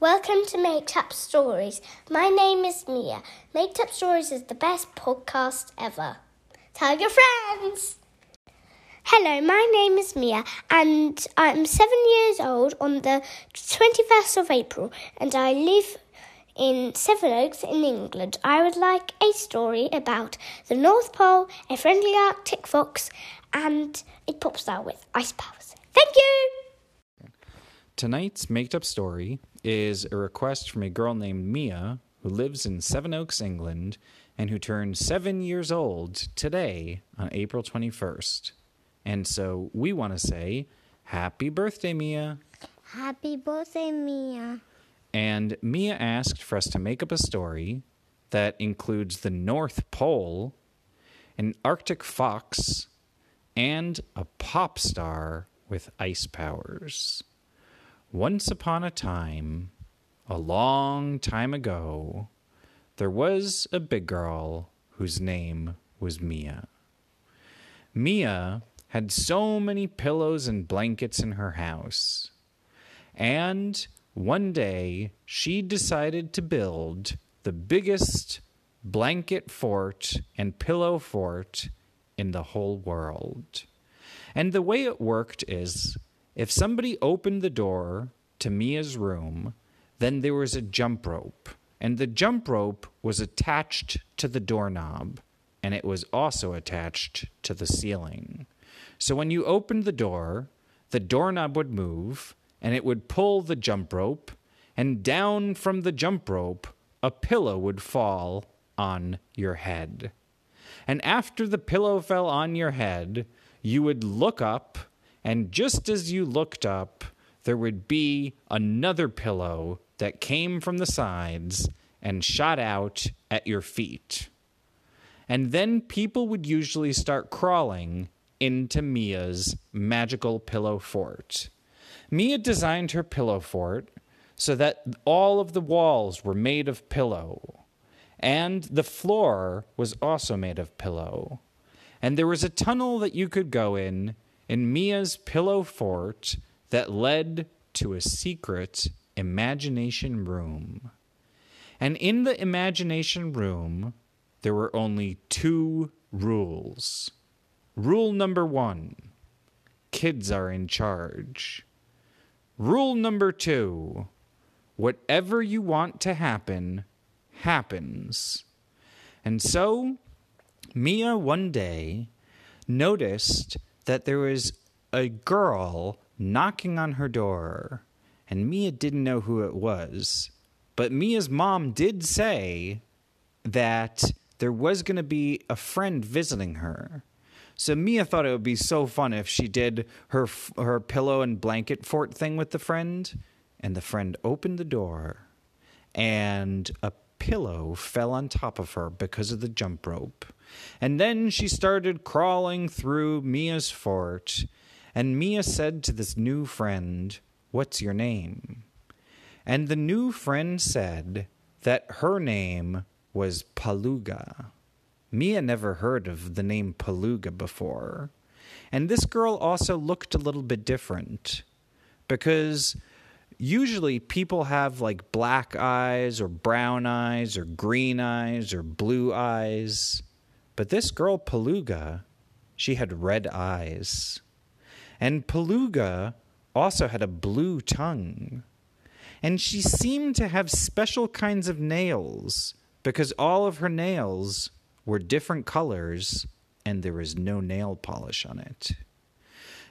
Welcome to Make Up Stories. My name is Mia. Make Up Stories is the best podcast ever. Tell your friends. Hello, my name is Mia, and I'm seven years old on the 21st of April, and I live in Sevenoaks in England. I would like a story about the North Pole, a friendly Arctic fox, and a pop star with ice powers. Thank you! Tonight's made up story is a request from a girl named Mia who lives in Sevenoaks, England, and who turned seven years old today on April 21st. And so we want to say, Happy birthday, Mia! Happy birthday, Mia. And Mia asked for us to make up a story that includes the North Pole, an Arctic fox, and a pop star with ice powers. Once upon a time, a long time ago, there was a big girl whose name was Mia. Mia had so many pillows and blankets in her house. And one day she decided to build the biggest blanket fort and pillow fort in the whole world. And the way it worked is if somebody opened the door to Mia's room, then there was a jump rope, and the jump rope was attached to the doorknob, and it was also attached to the ceiling. So when you opened the door, the doorknob would move, and it would pull the jump rope, and down from the jump rope, a pillow would fall on your head. And after the pillow fell on your head, you would look up and just as you looked up, there would be another pillow that came from the sides and shot out at your feet. And then people would usually start crawling into Mia's magical pillow fort. Mia designed her pillow fort so that all of the walls were made of pillow, and the floor was also made of pillow. And there was a tunnel that you could go in in Mia's pillow fort that led to a secret imagination room. And in the imagination room, there were only two rules. Rule number one kids are in charge. Rule number two whatever you want to happen, happens. And so, Mia one day noticed that there was a girl knocking on her door, and Mia didn't know who it was. But Mia's mom did say that there was going to be a friend visiting her. So Mia thought it would be so fun if she did her her pillow and blanket fort thing with the friend, and the friend opened the door, and a pillow fell on top of her because of the jump rope. And then she started crawling through Mia's fort, and Mia said to this new friend, What's your name? And the new friend said that her name was Paluga. Mia never heard of the name Paluga before. And this girl also looked a little bit different because usually people have like black eyes or brown eyes or green eyes or blue eyes. But this girl, Paluga, she had red eyes. And Paluga also had a blue tongue. And she seemed to have special kinds of nails because all of her nails were different colors and there was no nail polish on it.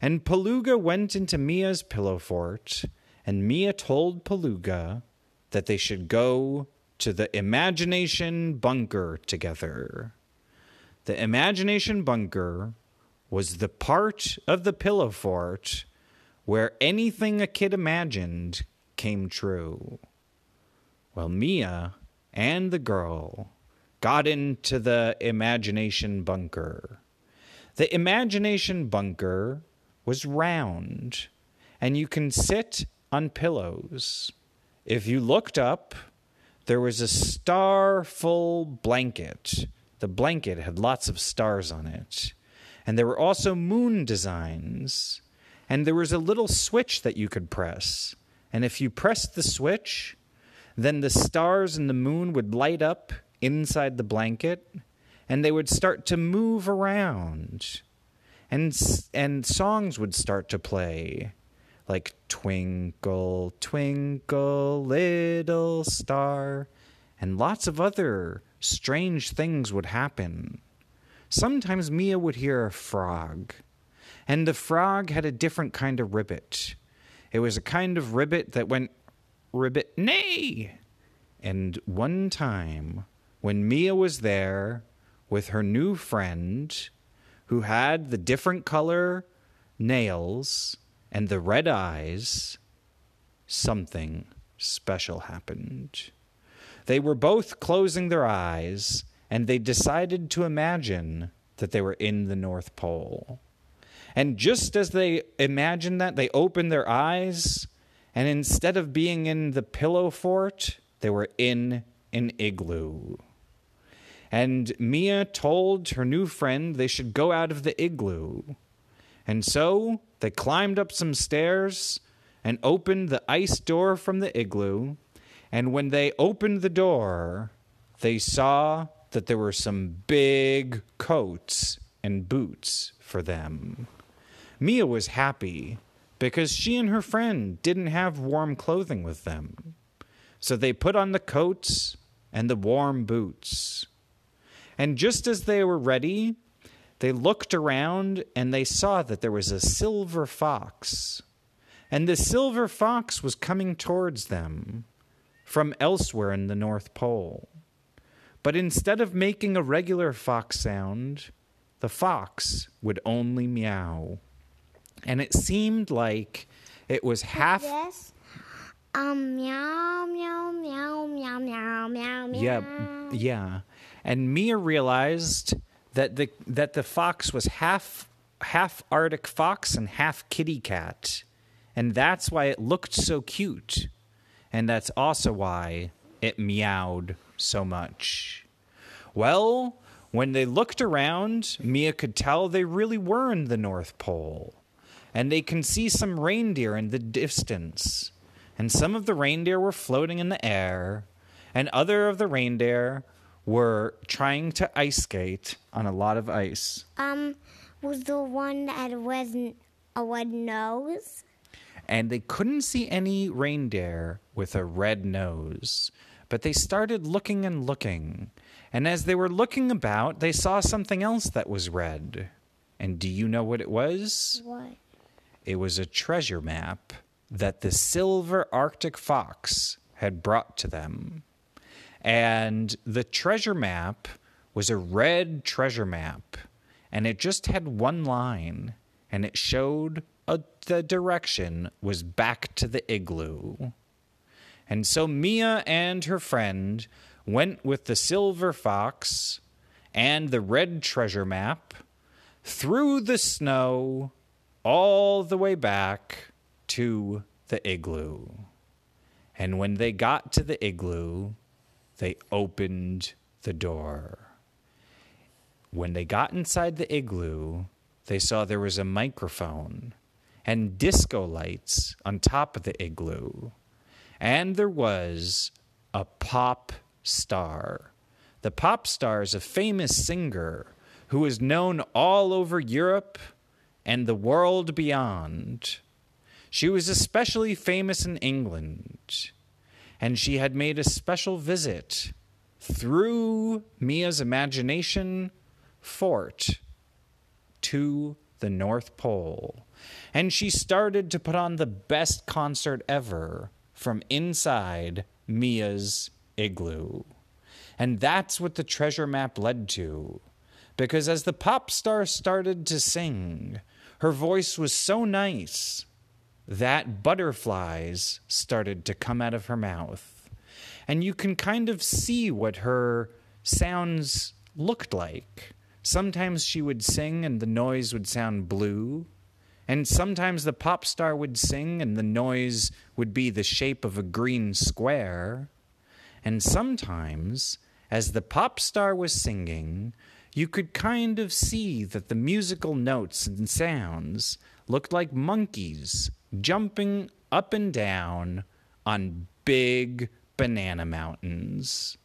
And Paluga went into Mia's pillow fort, and Mia told Paluga that they should go to the imagination bunker together. The imagination bunker was the part of the pillow fort where anything a kid imagined came true. Well, Mia and the girl got into the imagination bunker. The imagination bunker was round, and you can sit on pillows. If you looked up, there was a star full blanket the blanket had lots of stars on it. And there were also moon designs. And there was a little switch that you could press. And if you pressed the switch, then the stars and the moon would light up inside the blanket and they would start to move around. And, and songs would start to play like Twinkle, Twinkle, Little Star, and lots of other strange things would happen. Sometimes Mia would hear a frog, and the frog had a different kind of ribbit. It was a kind of ribbit that went ribbit nay. And one time, when Mia was there with her new friend, who had the different color nails and the red eyes, something special happened. They were both closing their eyes, and they decided to imagine that they were in the North Pole. And just as they imagined that, they opened their eyes, and instead of being in the pillow fort, they were in an igloo. And Mia told her new friend they should go out of the igloo. And so they climbed up some stairs and opened the ice door from the igloo. And when they opened the door, they saw that there were some big coats and boots for them. Mia was happy because she and her friend didn't have warm clothing with them. So they put on the coats and the warm boots. And just as they were ready, they looked around and they saw that there was a silver fox. And the silver fox was coming towards them from elsewhere in the North Pole. But instead of making a regular fox sound, the fox would only meow. And it seemed like it was half. Yes. Um, meow, meow, meow, meow, meow, meow, meow. Yeah, yeah. And Mia realized that the that the fox was half half Arctic fox and half kitty cat. And that's why it looked so cute. And that's also why it meowed so much. Well, when they looked around, Mia could tell they really were in the North Pole. And they can see some reindeer in the distance. And some of the reindeer were floating in the air, and other of the reindeer were trying to ice skate on a lot of ice. Um, was the one that wasn't a red nose? And they couldn't see any reindeer with a red nose. But they started looking and looking. And as they were looking about, they saw something else that was red. And do you know what it was? What? It was a treasure map that the silver Arctic fox had brought to them. And the treasure map was a red treasure map, and it just had one line, and it showed a, the direction was back to the igloo. And so Mia and her friend went with the silver fox and the red treasure map through the snow all the way back to the igloo. And when they got to the igloo, they opened the door. When they got inside the igloo, they saw there was a microphone and disco lights on top of the igloo. And there was a pop star. The pop star is a famous singer who is known all over Europe and the world beyond. She was especially famous in England, and she had made a special visit through Mia's imagination fort to the North Pole. And she started to put on the best concert ever from inside Mia's igloo. And that's what the treasure map led to. Because as the pop star started to sing, her voice was so nice that butterflies started to come out of her mouth. And you can kind of see what her sounds looked like. Sometimes she would sing and the noise would sound blue. And sometimes the pop star would sing and the noise would be the shape of a green square. And sometimes, as the pop star was singing, you could kind of see that the musical notes and sounds looked like monkeys jumping up and down on big banana mountains.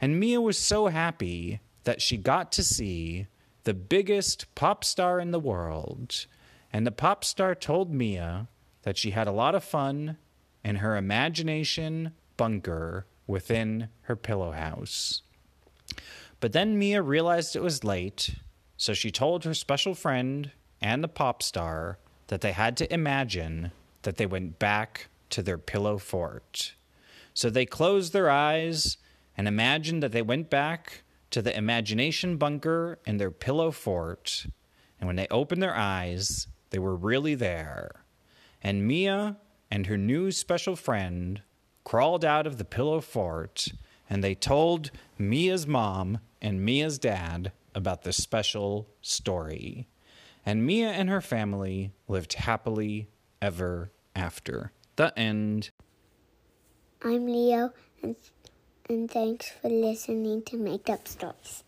And Mia was so happy that she got to see the biggest pop star in the world. And the pop star told Mia that she had a lot of fun in her imagination bunker within her pillow house. But then Mia realized it was late, so she told her special friend and the pop star that they had to imagine that they went back to their pillow fort. So they closed their eyes and imagined that they went back to the imagination bunker in their pillow fort. And when they opened their eyes, they were really there. And Mia and her new special friend crawled out of the pillow fort and they told Mia's mom and Mia's dad about the special story. And Mia and her family lived happily ever after. The end. I'm Leo, and, and thanks for listening to Make Up Stories.